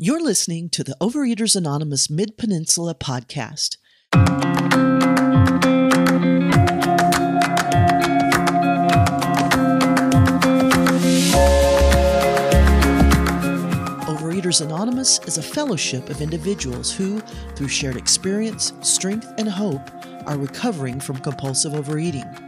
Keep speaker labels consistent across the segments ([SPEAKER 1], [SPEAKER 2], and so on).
[SPEAKER 1] You're listening to the Overeaters Anonymous Mid Peninsula podcast. Overeaters Anonymous is a fellowship of individuals who, through shared experience, strength, and hope, are recovering from compulsive overeating.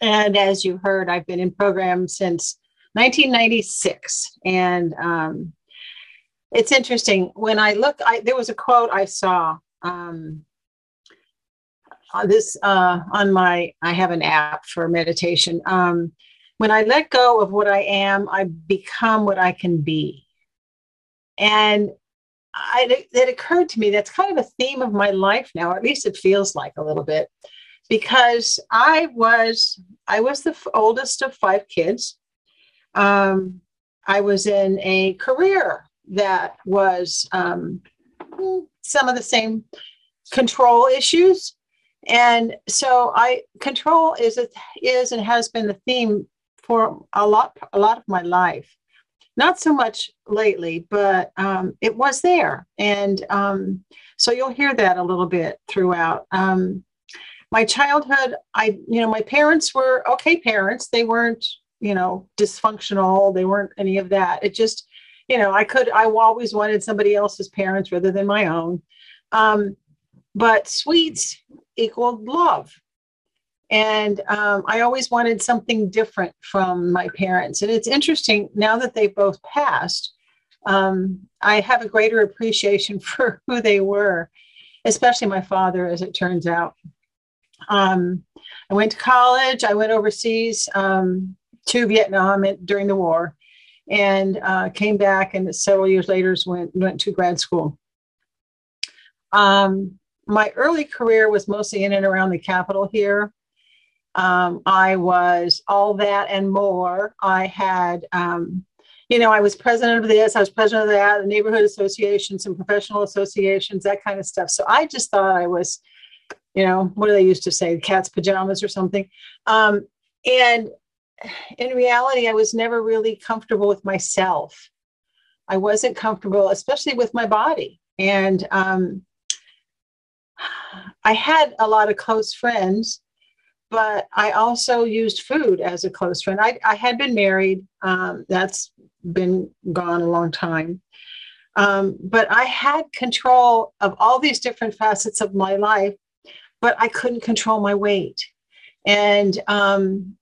[SPEAKER 2] and as you heard, I've been in program since 1996. And um, it's interesting when I look, I, there was a quote I saw um, on this uh, on my, I have an app for meditation. Um, when I let go of what I am, I become what I can be. And I, it occurred to me that's kind of a theme of my life now, or at least it feels like a little bit, because I was I was the oldest of five kids. Um, I was in a career that was um, some of the same control issues, and so I control is a, is and has been the theme for a lot a lot of my life not so much lately, but um, it was there. And um, so you'll hear that a little bit throughout. Um, my childhood, I, you know, my parents were okay parents. They weren't, you know, dysfunctional. They weren't any of that. It just, you know, I could, I always wanted somebody else's parents rather than my own. Um, but sweets equaled love. And um, I always wanted something different from my parents. And it's interesting now that they've both passed, um, I have a greater appreciation for who they were, especially my father, as it turns out. Um, I went to college, I went overseas um, to Vietnam during the war and uh, came back and several years later went, went to grad school. Um, my early career was mostly in and around the capital here. Um, I was all that and more. I had, um, you know, I was president of this, I was president of that, the neighborhood associations and professional associations, that kind of stuff. So I just thought I was, you know, what do they used to say, cat's pajamas or something. Um, and in reality, I was never really comfortable with myself. I wasn't comfortable, especially with my body. And um, I had a lot of close friends but I also used food as a close friend. I, I had been married. Um, that's been gone a long time. Um, but I had control of all these different facets of my life, but I couldn't control my weight. And um,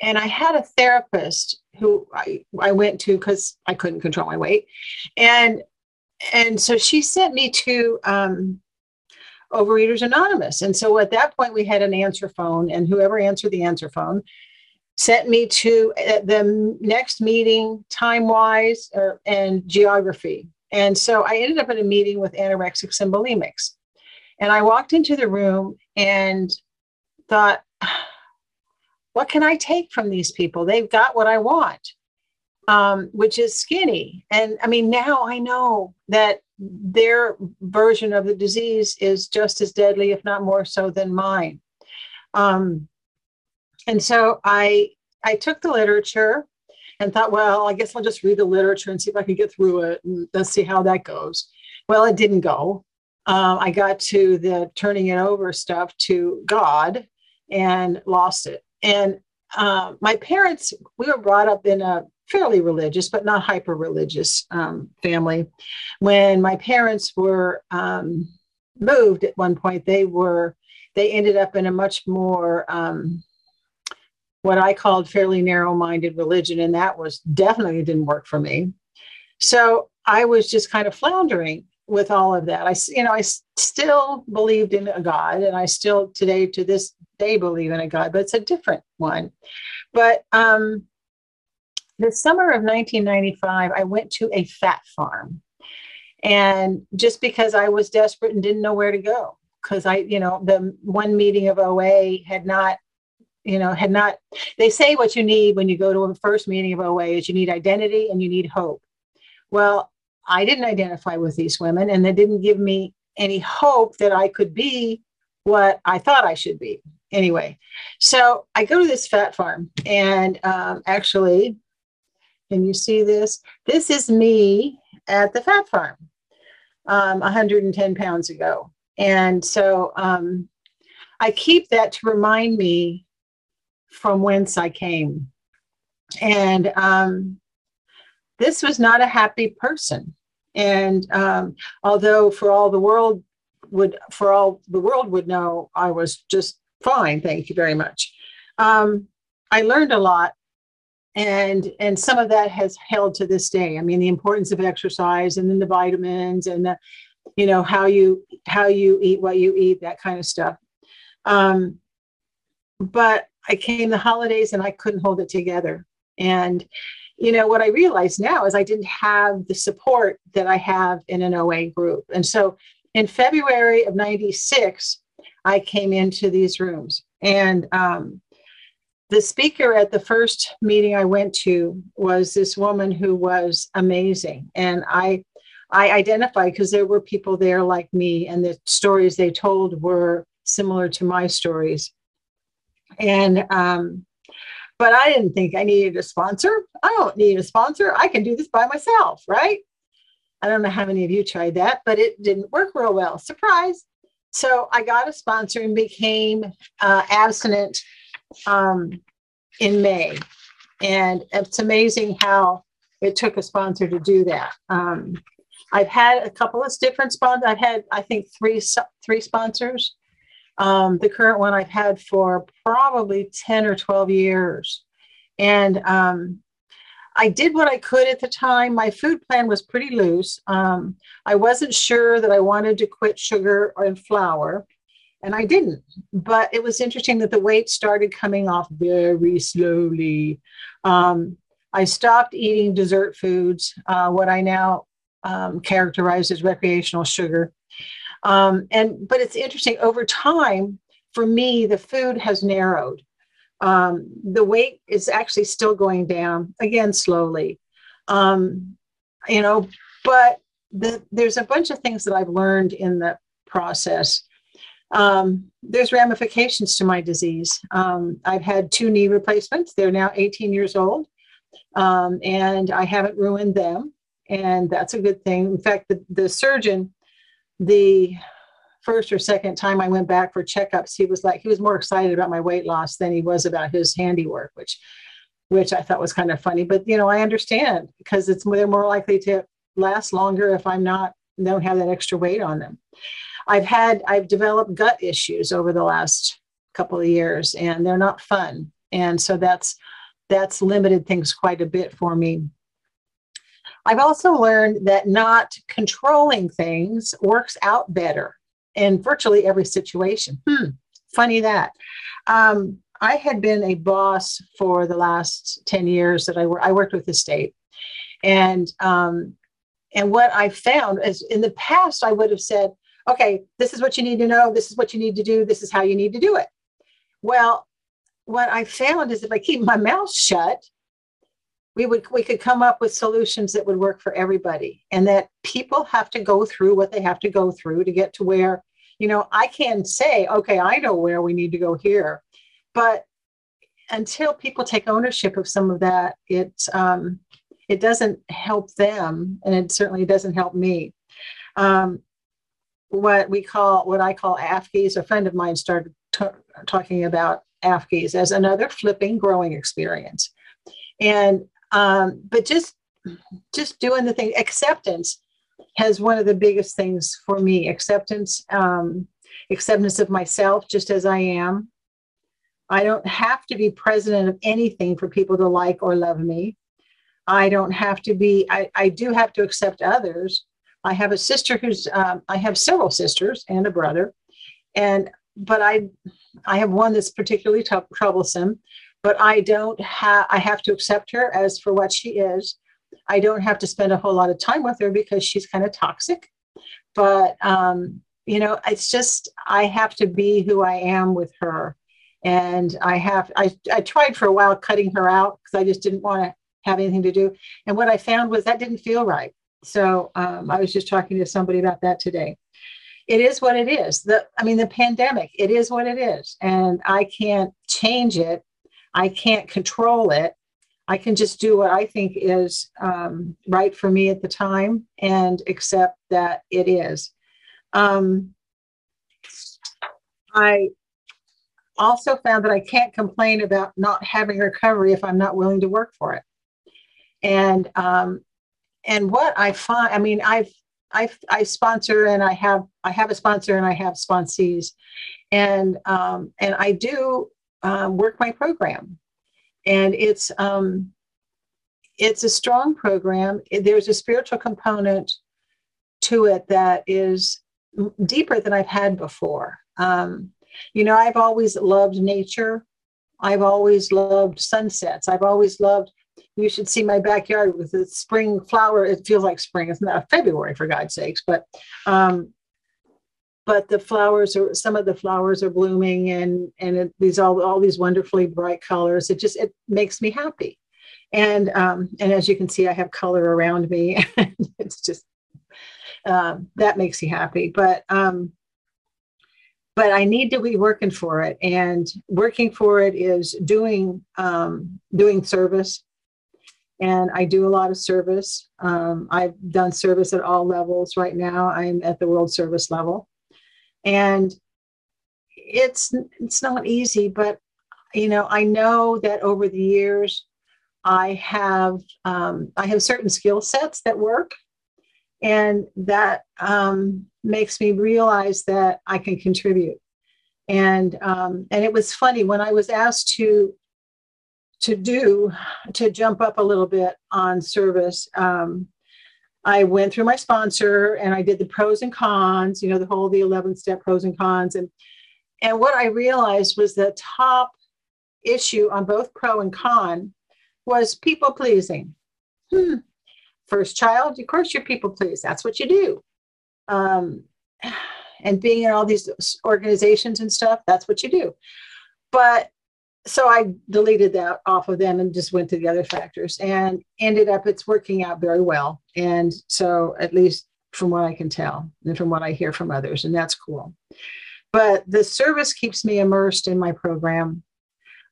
[SPEAKER 2] and I had a therapist who I, I went to because I couldn't control my weight. And and so she sent me to um, Overeaters Anonymous. And so at that point, we had an answer phone, and whoever answered the answer phone sent me to uh, the next meeting time wise and geography. And so I ended up in a meeting with anorexics and bulimics. And I walked into the room and thought, what can I take from these people? They've got what I want, um, which is skinny. And I mean, now I know that their version of the disease is just as deadly, if not more so, than mine. Um, and so I I took the literature and thought, well, I guess I'll just read the literature and see if I can get through it, and let's see how that goes. Well, it didn't go. Um, I got to the turning it over stuff to God and lost it. And uh, my parents, we were brought up in a fairly religious, but not hyper religious um, family. When my parents were um, moved at one point, they were they ended up in a much more um, what I called fairly narrow minded religion, and that was definitely didn't work for me. So I was just kind of floundering with all of that. I, you know, I still believed in a God, and I still today to this day believe in a God, but it's a different one. But um, the summer of 1995, I went to a fat farm. And just because I was desperate and didn't know where to go, because I, you know, the one meeting of OA had not, you know, had not, they say what you need when you go to a first meeting of OA is you need identity and you need hope. Well, I didn't identify with these women and they didn't give me any hope that I could be what I thought I should be. Anyway, so I go to this fat farm and um, actually, can you see this? This is me at the fat farm um, 110 pounds ago. And so um, I keep that to remind me from whence I came. And um, this was not a happy person. And um, although for all the world would, for all the world would know, I was just fine. Thank you very much. Um, I learned a lot and and some of that has held to this day i mean the importance of exercise and then the vitamins and the you know how you how you eat what you eat that kind of stuff um, but i came the holidays and i couldn't hold it together and you know what i realize now is i didn't have the support that i have in an oa group. And so in february of 96 i came into these rooms. And um, the speaker at the first meeting i went to was this woman who was amazing. And i i identified because there were people there like me and the stories they told were similar to my stories. And um, but I didn't think I needed a sponsor. I don't need a sponsor. I can do this by myself, right? I don't know how many of you tried that, but it didn't work real well. Surprise. So I got a sponsor and became uh, abstinent um, in May. And it's amazing how it took a sponsor to do that. Um, I've had a couple of different sponsors. I've had, I think, three three sponsors. Um, the current one I've had for probably 10 or 12 years. And um, I did what I could at the time. My food plan was pretty loose. Um, I wasn't sure that I wanted to quit sugar and flour, and I didn't. But it was interesting that the weight started coming off very slowly. Um, I stopped eating dessert foods, uh, what I now um, characterize as recreational sugar. Um, and but it's interesting over time for me the food has narrowed. Um, the weight is actually still going down again slowly. Um, you know but the, there's a bunch of things that i've learned in the process. Um, there's ramifications to my disease. Um, i've had two knee replacements. They're now 18 years old. Um, and i haven't ruined them. And that's a good thing. In fact the, the surgeon the first or second time I went back for checkups, he was like, he was more excited about my weight loss than he was about his handiwork, which, which I thought was kind of funny. But you know, I understand because it's they're more likely to last longer if I'm not don't have that extra weight on them. I've had I've developed gut issues over the last couple of years, and they're not fun. And so that's that's limited things quite a bit for me. I've also learned that not controlling things works out better in virtually every situation. Hmm, funny that. Um, I had been a boss for the last 10 years that I, wor- I worked with the state. And, um, and what I found is in the past, I would have said, okay, this is what you need to know. This is what you need to do. This is how you need to do it. Well, what I found is if I keep my mouth shut, we would we could come up with solutions that would work for everybody and that people have to go through what they have to go through to get to where you know i can say okay i know where we need to go here. But until people take ownership of some of that it um, it doesn't help them and it certainly doesn't help me. Um, what we call what i call AFGEs a friend of mine started t- talking about AFGEs as another flipping growing experience. And um, but just just doing the thing acceptance has one of the biggest things for me acceptance um, acceptance of myself just as i am. I don't have to be president of anything for people to like or love me. I don't have to be i, I do have to accept others. I have a sister who's um, i have several sisters and a brother. And but i i have one that's particularly t- troublesome but I don't have, I have to accept her as for what she is. I don't have to spend a whole lot of time with her because she's kind of toxic. But, um, you know, it's just, I have to be who I am with her. And I have, I, I tried for a while cutting her out because I just didn't want to have anything to do. And what I found was that didn't feel right. So um, I was just talking to somebody about that today. It is what it is. The, I mean, the pandemic, it is what it is. And I can't change it. I can't control it. I can just do what I think is um, right for me at the time and accept that it is. Um, I also found that I can't complain about not having recovery if I'm not willing to work for it. And um, and what I find, I mean, I've I I sponsor and I have I have a sponsor and I have sponsees, and um, and I do um, work my program and it's um, it's a strong program. There's a spiritual component to it that is deeper than I've had before. Um, you know, I've always loved nature. I've always loved sunsets. I've always loved. You should see my backyard with the spring flower. It feels like spring. It's not February, for God's sakes, but um, but the flowers are some of the flowers are blooming and and it, these all all these wonderfully bright colors. It just it makes me happy. And um and as you can see i have color around me. It's just um, that makes me happy. But um but i need to be working for it. And working for it is doing um doing service. And I do a lot of service. Um, I've done service at all levels. Right now, I'm at the World Service level, and it's it's not easy but you know i know that over the years i have um, i have certain skill sets that work. And that um, makes me realize that i can contribute. And um, and it was funny when i was asked to to do to jump up a little bit on service um, I went through my sponsor and I did the pros and cons, you know, the whole the 11 step pros and cons. And and what I realized was the top issue on both pro and con was people pleasing. Hmm. First child, of course, you're people please. That's what you do. Um, and being in all these organizations and stuff, that's what you do. But so I deleted that off of them and just went to the other factors and ended up it's working out very well. And so at least from what I can tell and from what I hear from others, and that's cool. But the service keeps me immersed in my program.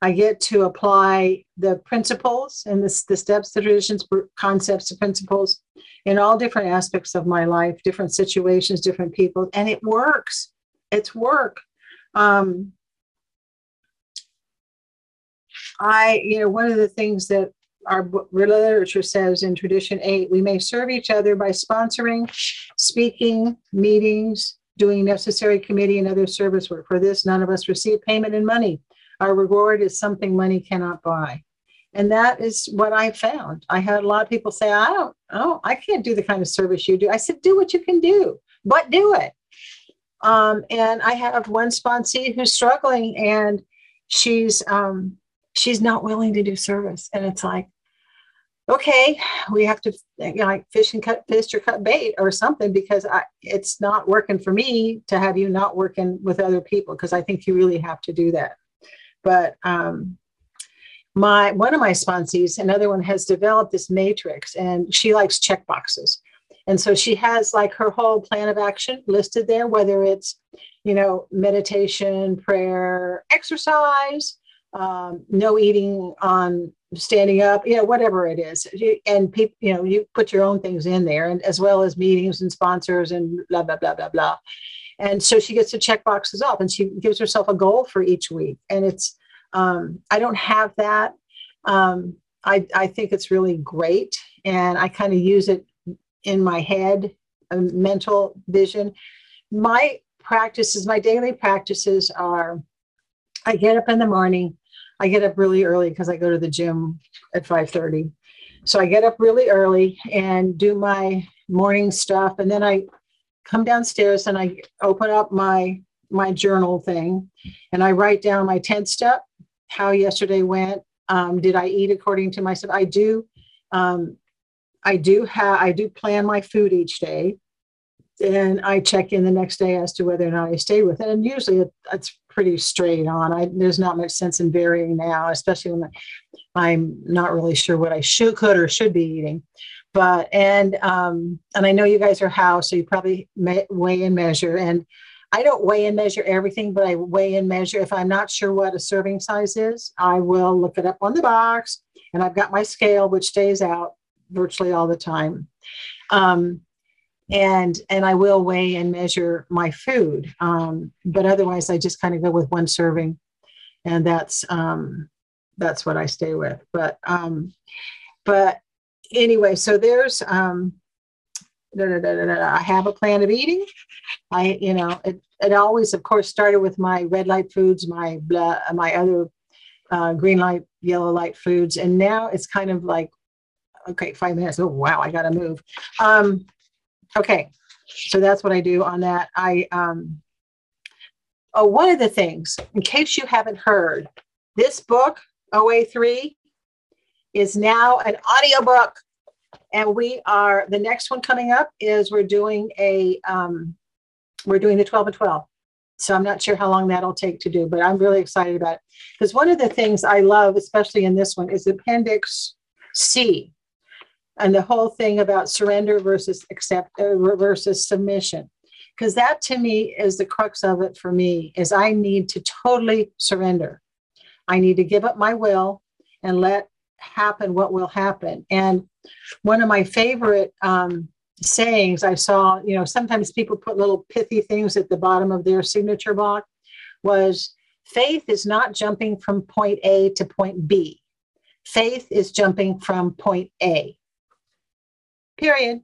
[SPEAKER 2] I get to apply the principles and the, the steps, the traditions, concepts, the principles in all different aspects of my life, different situations, different people, and it works. It's work. Um, I, you know, one of the things that our literature says in tradition eight, we may serve each other by sponsoring, speaking, meetings, doing necessary committee and other service work. For this, none of us receive payment in money. Our reward is something money cannot buy. And that is what I found. I had a lot of people say, I don't, oh, I can't do the kind of service you do. I said, do what you can do, but do it. Um, and I have one sponsee who's struggling and she's um, she's not willing to do service. And it's like, okay, we have to you know, like fish and cut fish or cut bait or something because I, it's not working for me to have you not working with other people because I think you really have to do that. But um, my one of my sponsees, another one, has developed this matrix, and she likes check boxes. And so she has like her whole plan of action listed there, whether it's, you know, meditation, prayer, exercise, um, no eating on standing up, you know, whatever it is. And people, you know, you put your own things in there, and as well as meetings and sponsors and blah blah blah blah blah. And so she gets to check boxes off, and she gives herself a goal for each week. And it's, um, I don't have that. Um, I I think it's really great, and I kind of use it in my head, a mental vision. My practices, my daily practices are, I get up in the morning. I get up really early because I go to the gym at 5:30. So I get up really early and do my morning stuff and then I come downstairs and I open up my my journal thing and I write down my 10th step, how yesterday went. Um, did I eat according to myself? I do. Um, I do have I do plan my food each day, and I check in the next day as to whether or not I stayed with it. And usually it, it's pretty straight on. I there's not much sense in varying now, especially when I'm not really sure what I should could or should be eating. But and um, and I know you guys are house, so you probably may, weigh and measure. And I don't weigh and measure everything, but I weigh and measure. If I'm not sure what a serving size is, I will look it up on the box, and I've got my scale, which stays out virtually all the time. Um, and and I will weigh and measure my food. Um, but otherwise, I just kind of go with one serving, and that's um, that's what I stay with. But um, but anyway, so there's um, da, da, da, I have a plan of eating. I you know it it always of course started with my red light foods, my blah, my other uh, green light, yellow light foods, and now it's kind of like okay, five minutes. Oh wow, I got to move. Um, Okay, so that's what I do on that. I um oh one of the things, in case you haven't heard, this book, OA3, is now an audiobook. And we are the next one coming up is we're doing a um we're doing the 12 and 12. So I'm not sure how long that'll take to do, but I'm really excited about it. Because one of the things I love, especially in this one, is Appendix C and the whole thing about surrender versus accept uh, versus submission. Because that to me is the crux of it for me is i need to totally surrender. I need to give up my will and let happen what will happen. And one of my favorite um, sayings i saw you know sometimes people put little pithy things at the bottom of their signature block was faith is not jumping from point a to point b. Faith is jumping from point a period.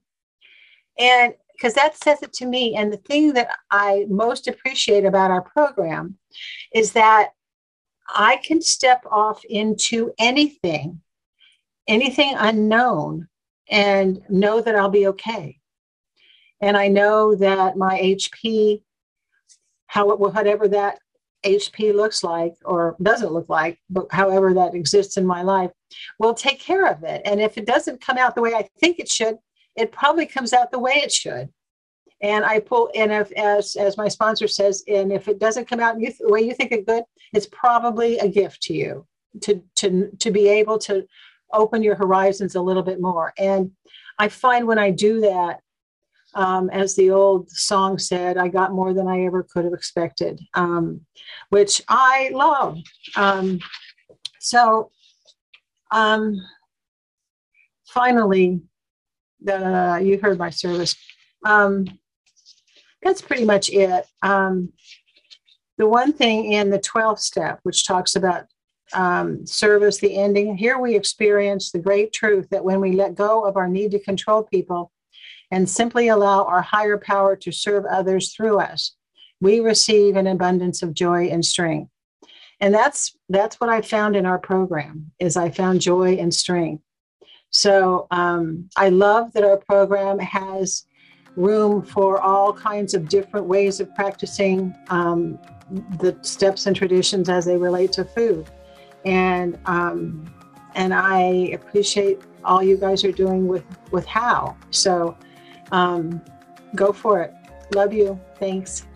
[SPEAKER 2] And because that says it to me. And the thing that I most appreciate about our program is that I can step off into anything, anything unknown, and know that I'll be okay. And I know that my HP, how it whatever that HP looks like or doesn't look like, but however that exists in my life, will take care of it. And if it doesn't come out the way I think it should, it probably comes out the way it should. And I pull, and if, as as my sponsor says, and if it doesn't come out the way you think it good, it's probably a gift to you to to to be able to open your horizons a little bit more. And I find when I do that, um, as the old song said, I got more than I ever could have expected, um, which I love. Um, so, um, finally, the you heard my service. Um, that's pretty much it. Um, the one thing in the 12th step, which talks about um, service, the ending, here we experience the great truth that when we let go of our need to control people and simply allow our higher power to serve others through us, we receive an abundance of joy and strength. And that's that's what I found in our program is I found joy and strength. So um, I love that our program has room for all kinds of different ways of practicing um, the steps and traditions as they relate to food. And um, and I appreciate all you guys are doing with with HOW. So um, go for it. Love you. Thanks.